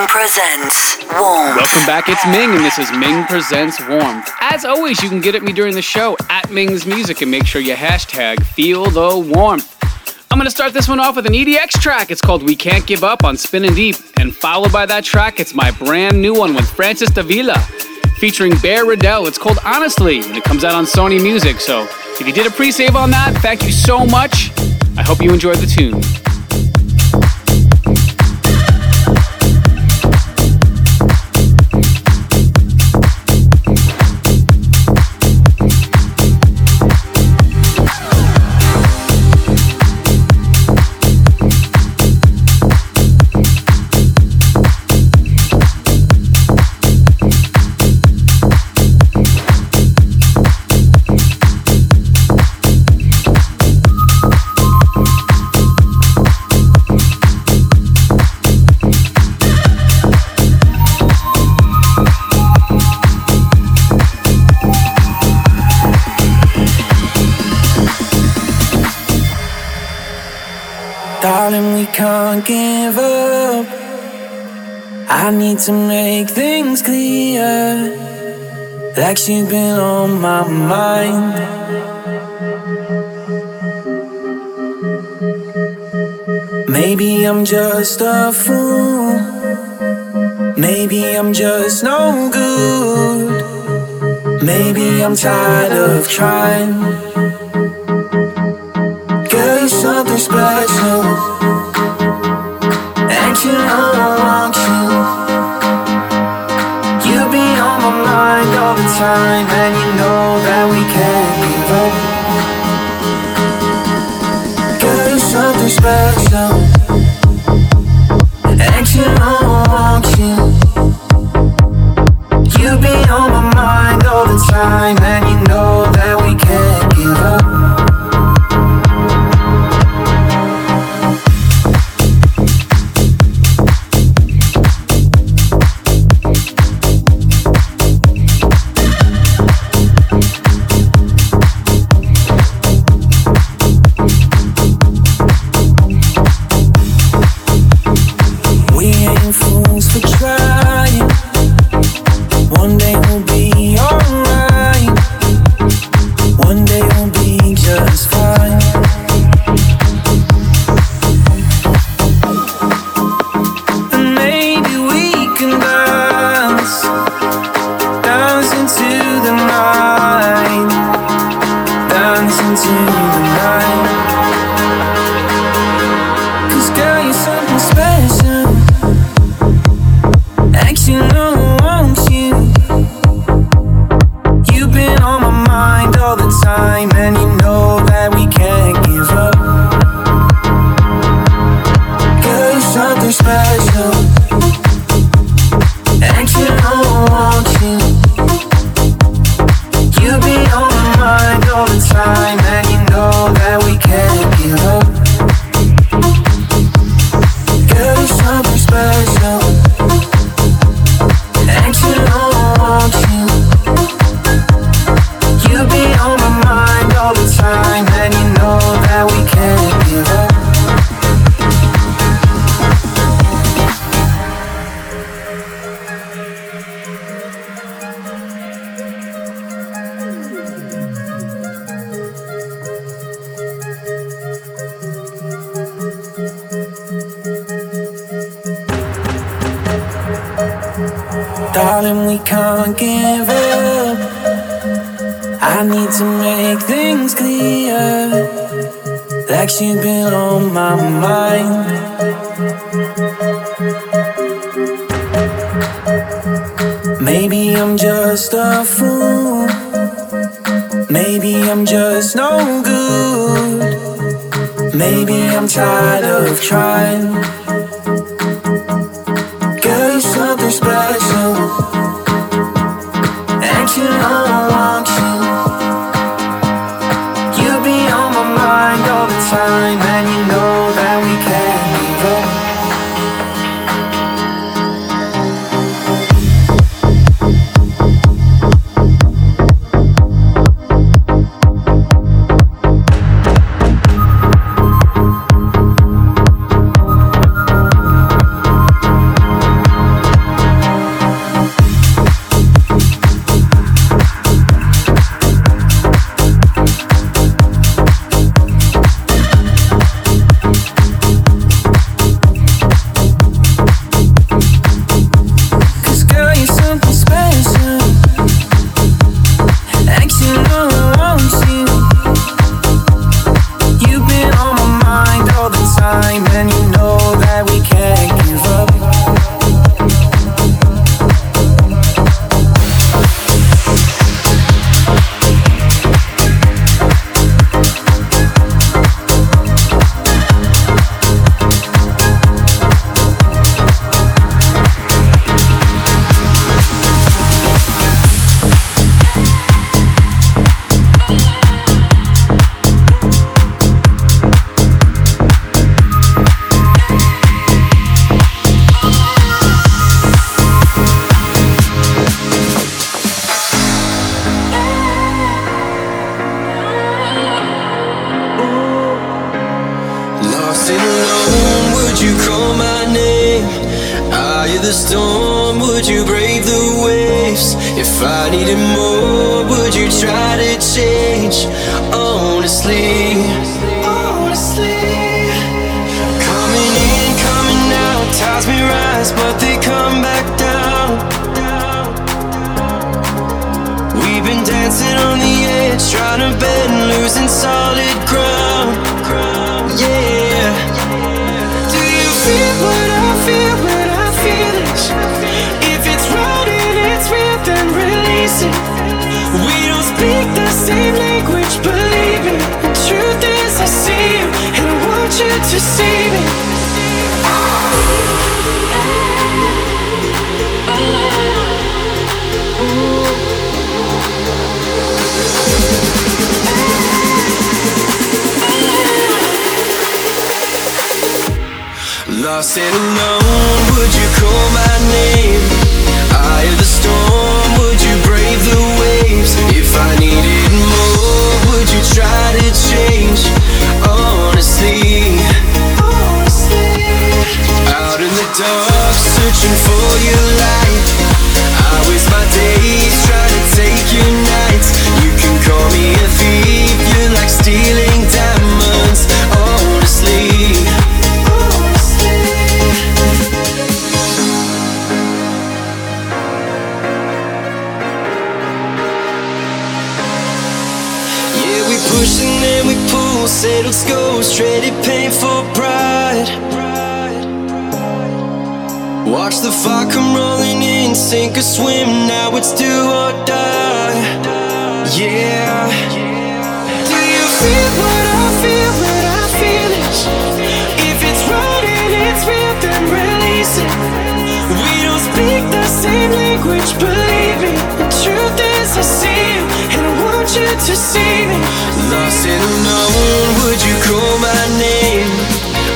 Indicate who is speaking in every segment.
Speaker 1: Ming presents.
Speaker 2: Welcome back, it's Ming, and this is Ming Presents Warmth. As always, you can get at me during the show at Ming's Music and make sure you hashtag feel the warmth. I'm gonna start this one off with an EDX track. It's called We Can't Give Up on Spinning Deep. And followed by that track, it's my brand new one with Francis Davila featuring Bear Riddell. It's called Honestly, and it comes out on Sony Music. So if you did a pre save on that, thank you so much. I hope you enjoyed the tune.
Speaker 3: Can't give up. I need to make things clear. Like she's been on my mind. Maybe I'm just a fool. Maybe I'm just no good. Maybe I'm tired of trying. Girl, you're something special you, want you. You be on my mind all the time,
Speaker 4: for you. unknown, would you call my name?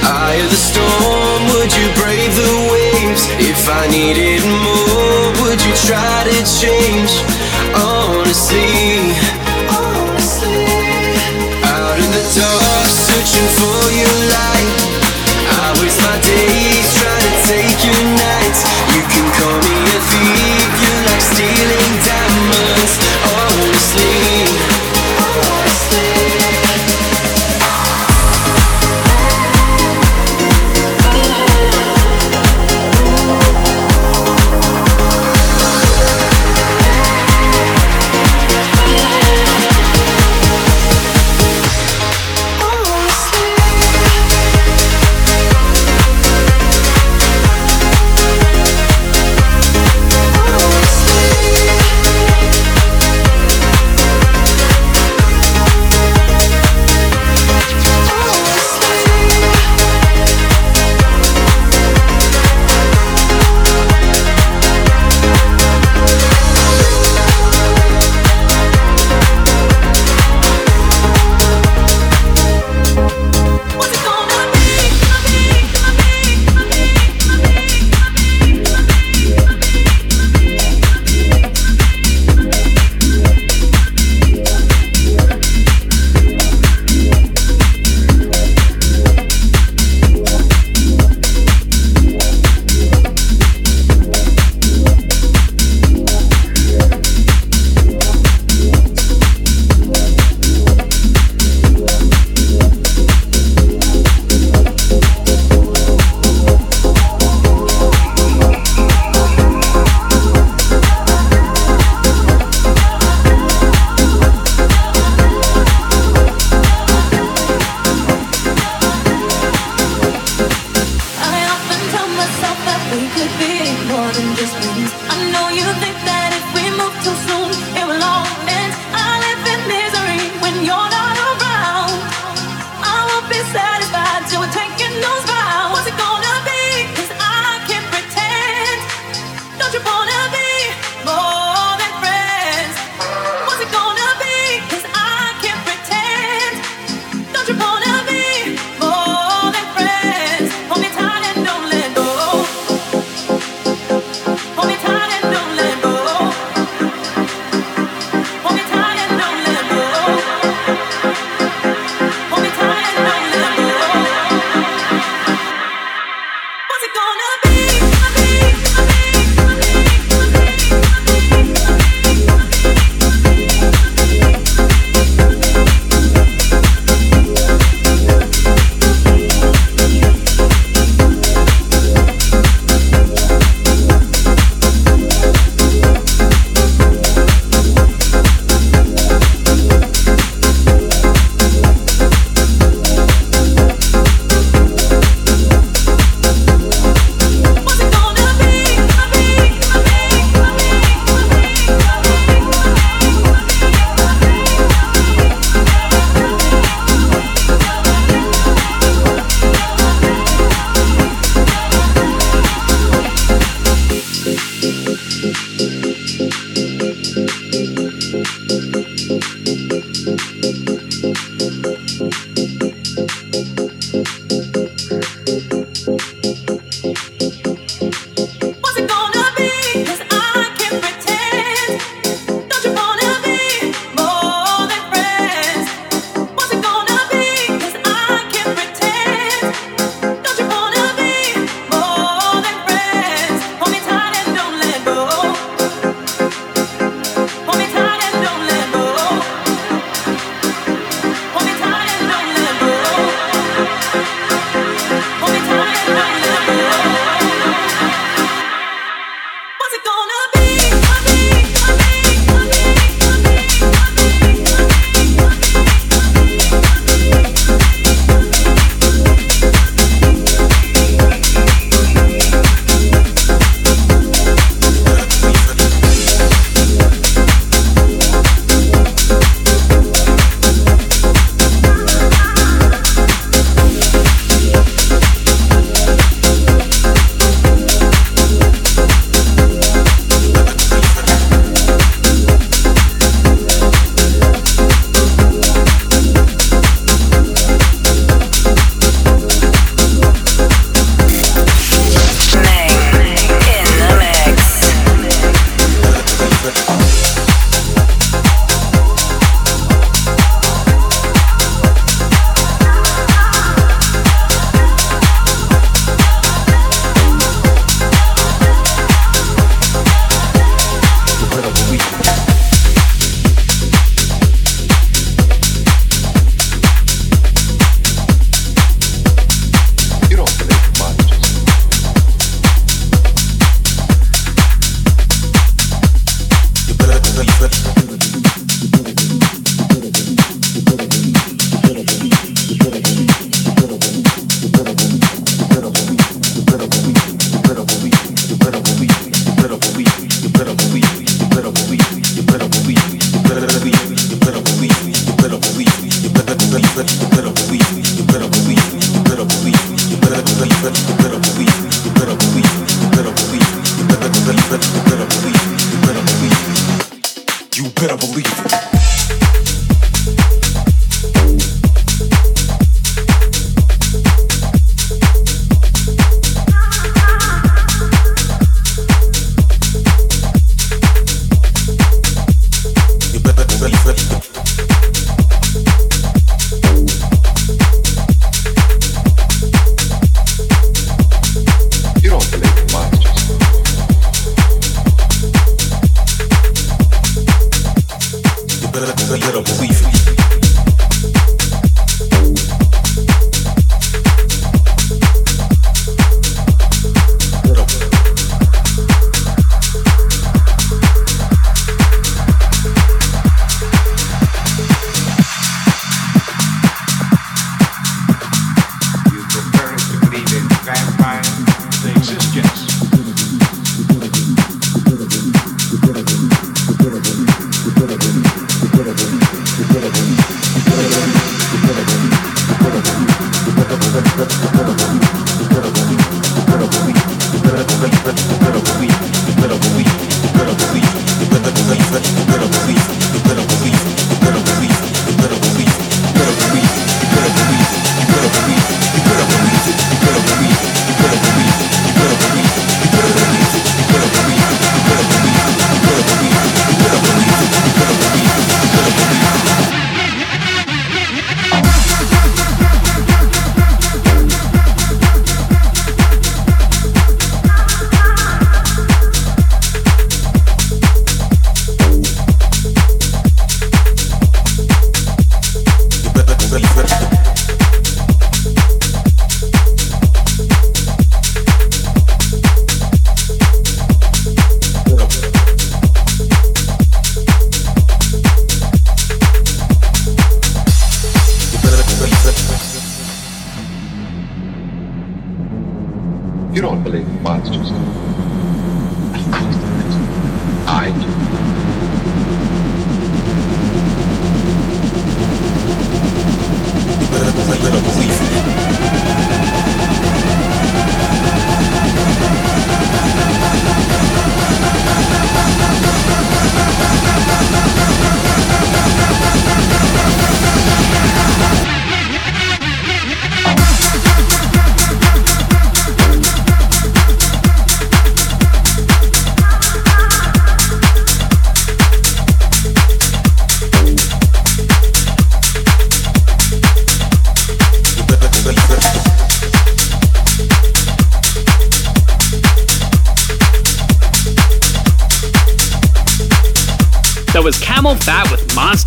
Speaker 4: Eye of the storm, would you brave the waves? If I needed more, would you try to change? Honestly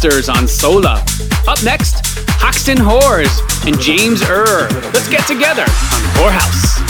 Speaker 2: with Monsters on Sola. Up next, Hoxton Whores and James Err. Let's get together on Whorehouse.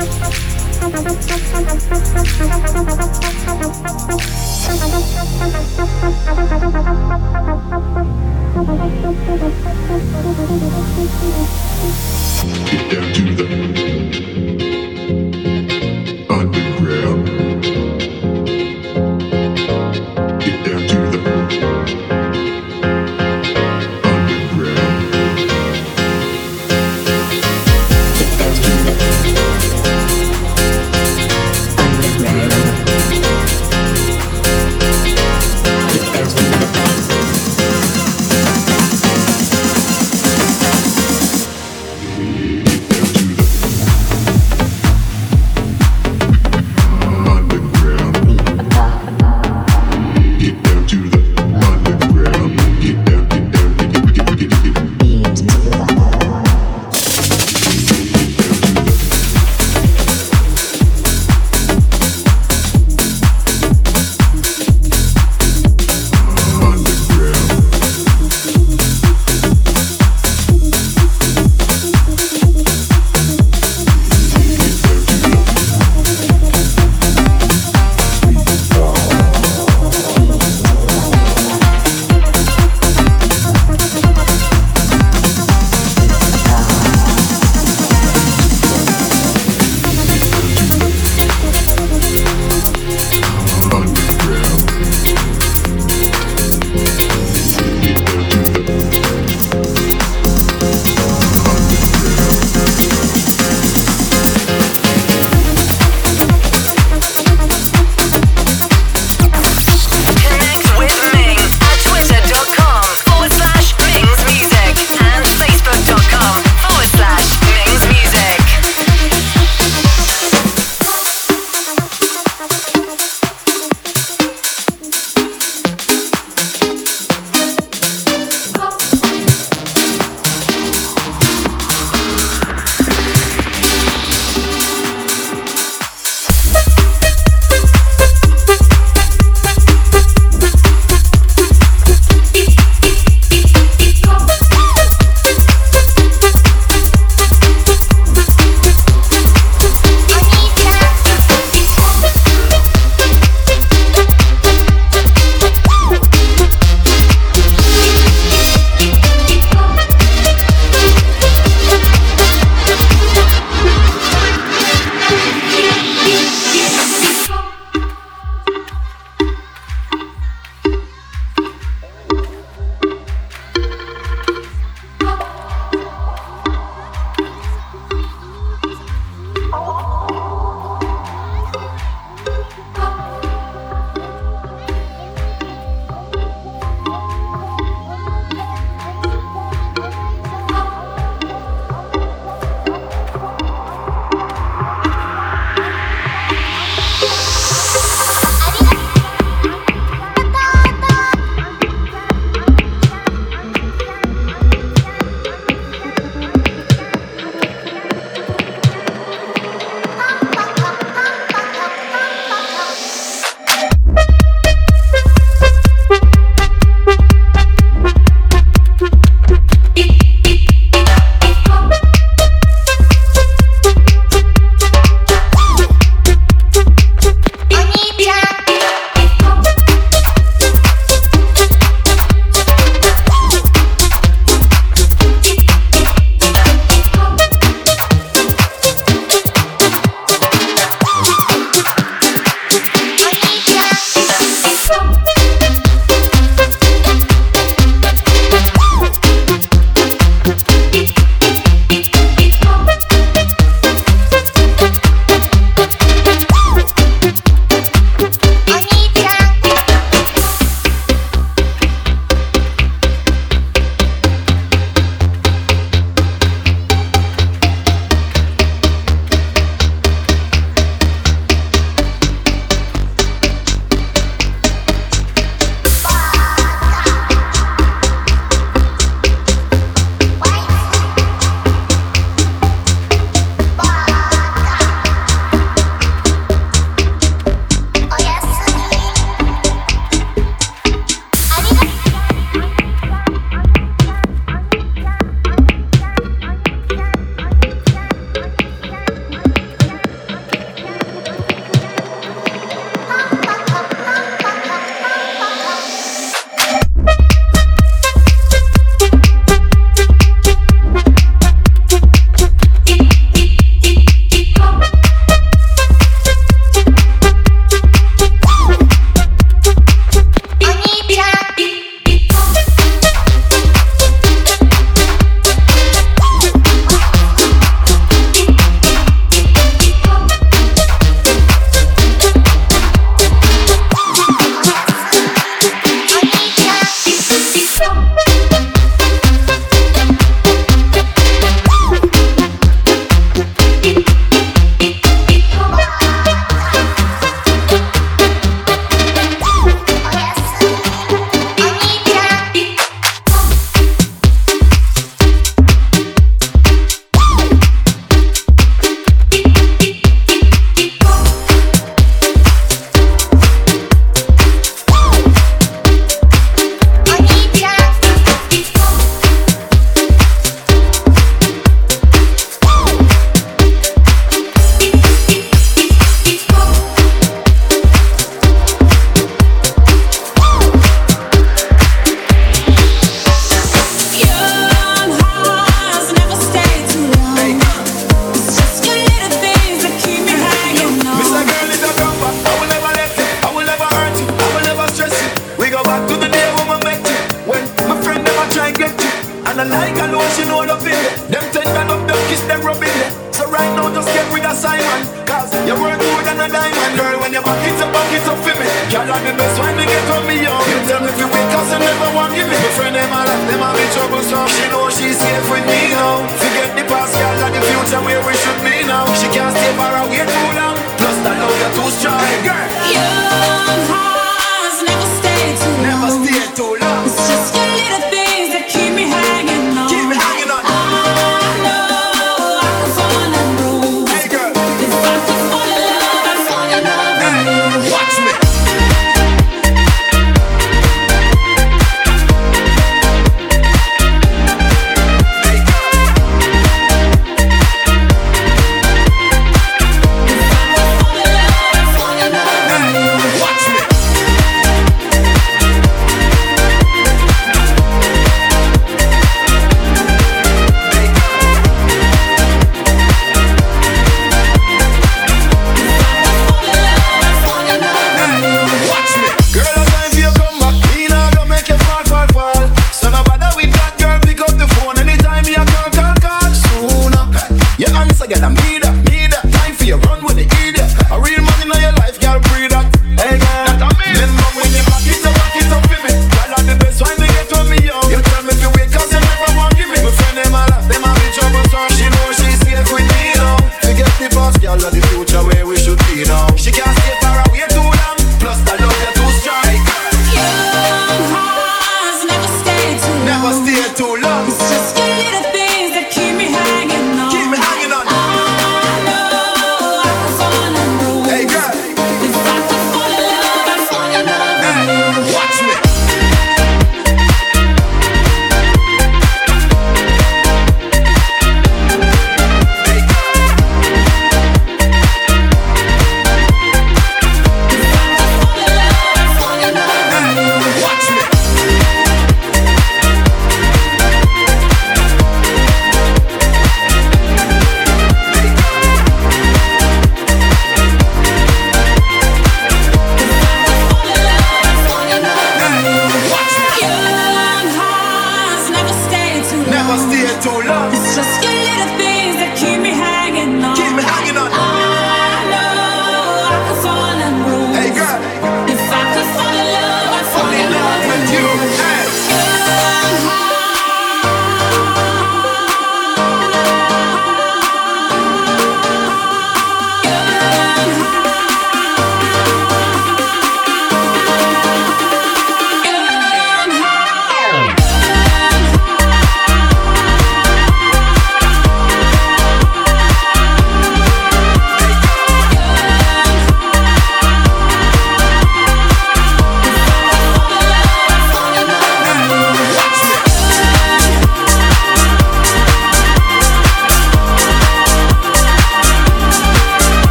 Speaker 5: Thank you.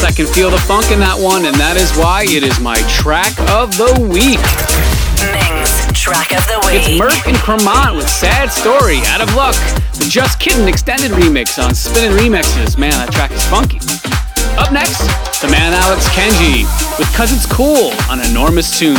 Speaker 2: Feel the funk in that one, and that is why it is my track of the week.
Speaker 1: Ming's track of the week.
Speaker 2: It's Merk and Kremont with Sad Story, Out of Luck, the Just Kidding extended remix on Spinnin' Remixes. Man, that track is funky. Up next, the man Alex Kenji with Cause It's Cool on Enormous Tune.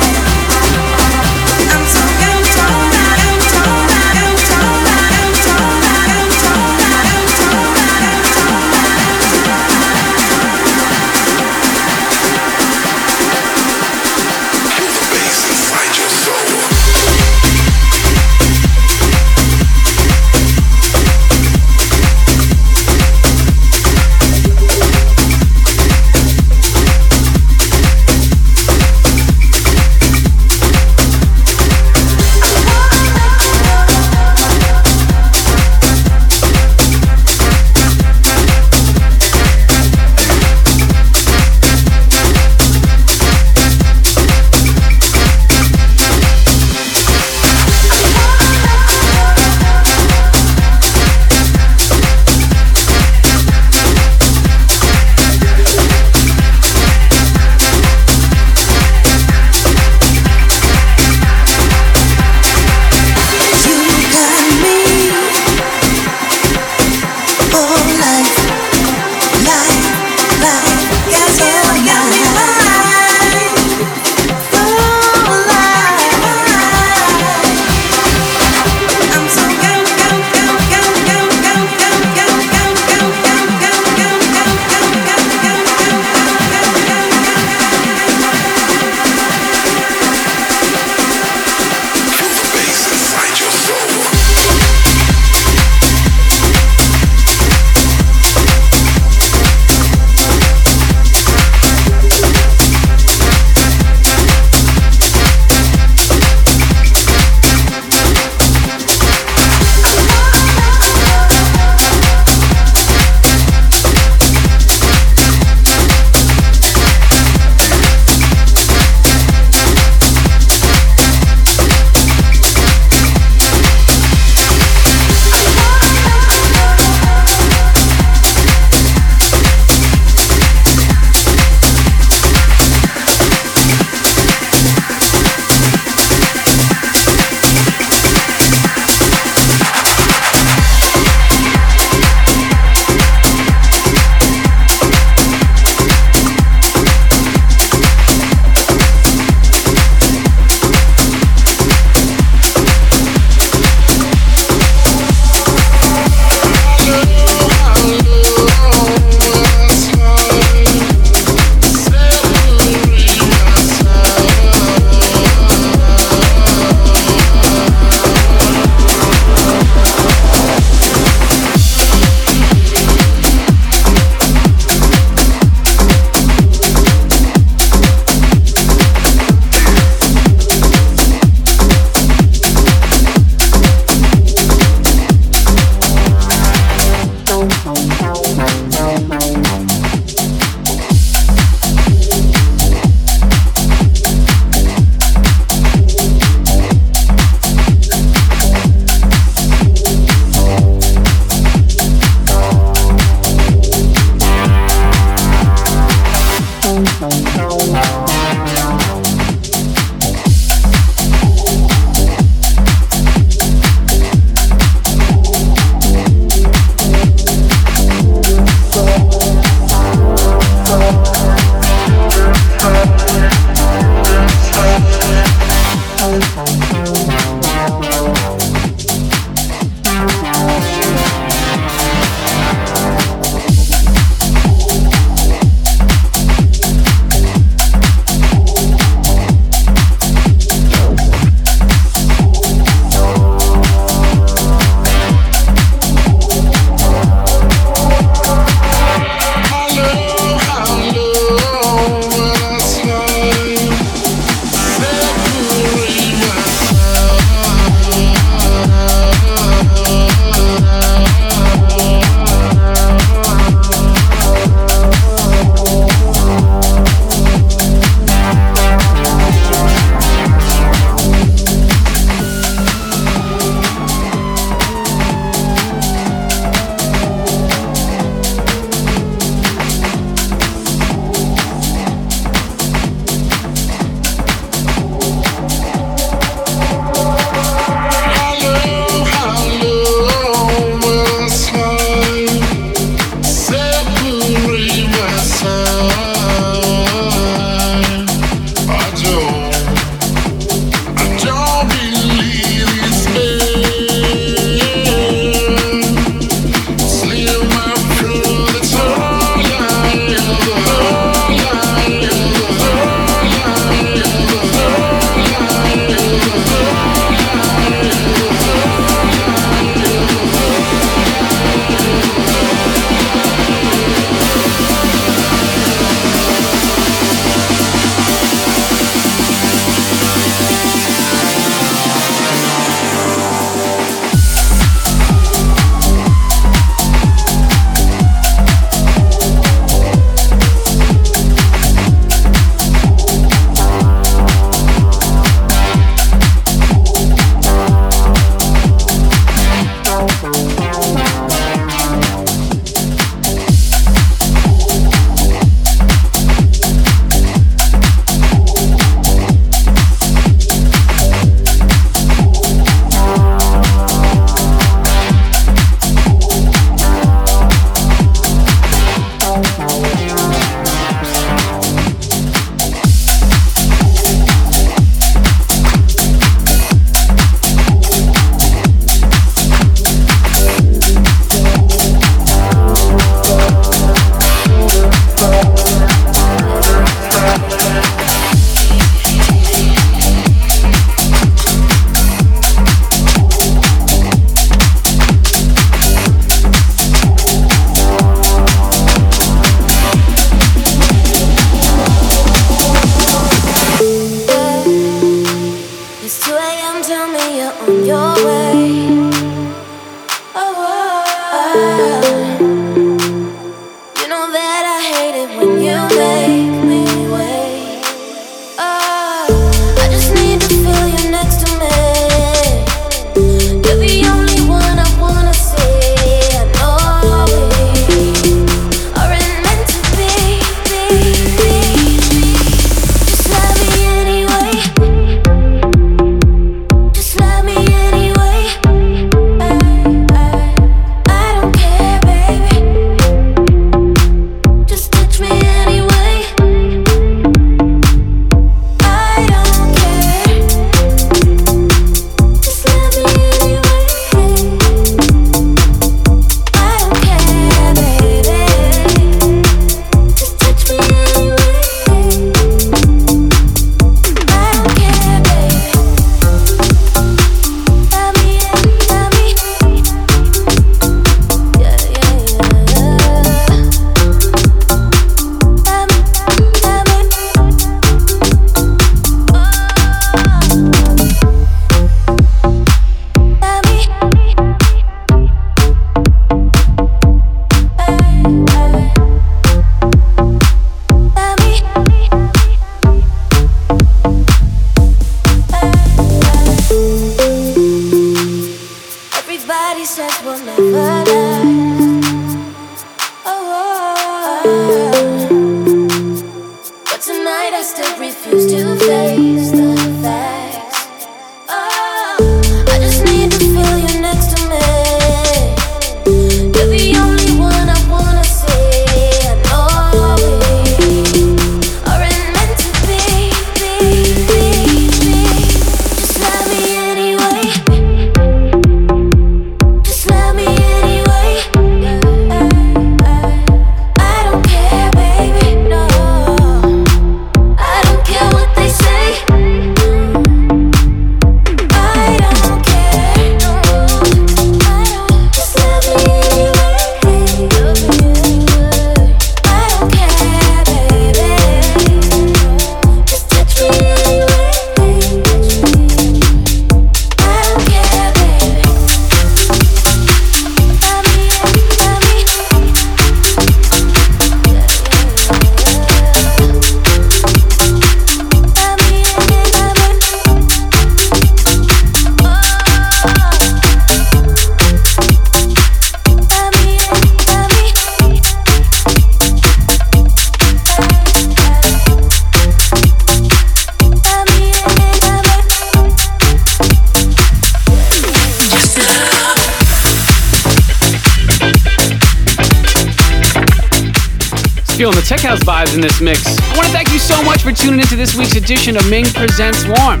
Speaker 2: In this mix. I want to thank you so much for tuning into this week's edition of Ming Presents Warm.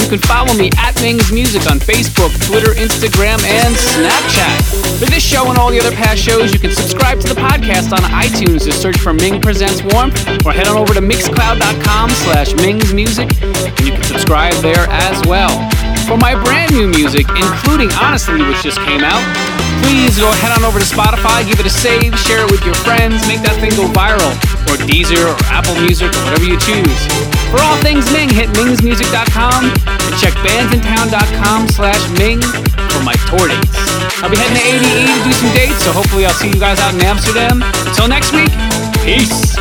Speaker 2: You can follow me at Ming's Music on Facebook, Twitter, Instagram, and Snapchat. For this show and all the other past shows, you can subscribe to the podcast on iTunes. to search for Ming Presents Warm, or head on over to mixcloud.com slash Ming's Music, and you can subscribe there as well. For my brand new music, including Honestly, which just came out, please go head on over to Spotify, give it a save, share it with your friends, make that thing go viral, or Deezer, or Apple Music, or whatever you choose. For all things Ming, hit mingsmusic.com and check bandsintown.com slash Ming for my tour dates. I'll be heading to ADE to do some dates, so hopefully I'll see you guys out in Amsterdam. Until next week, peace.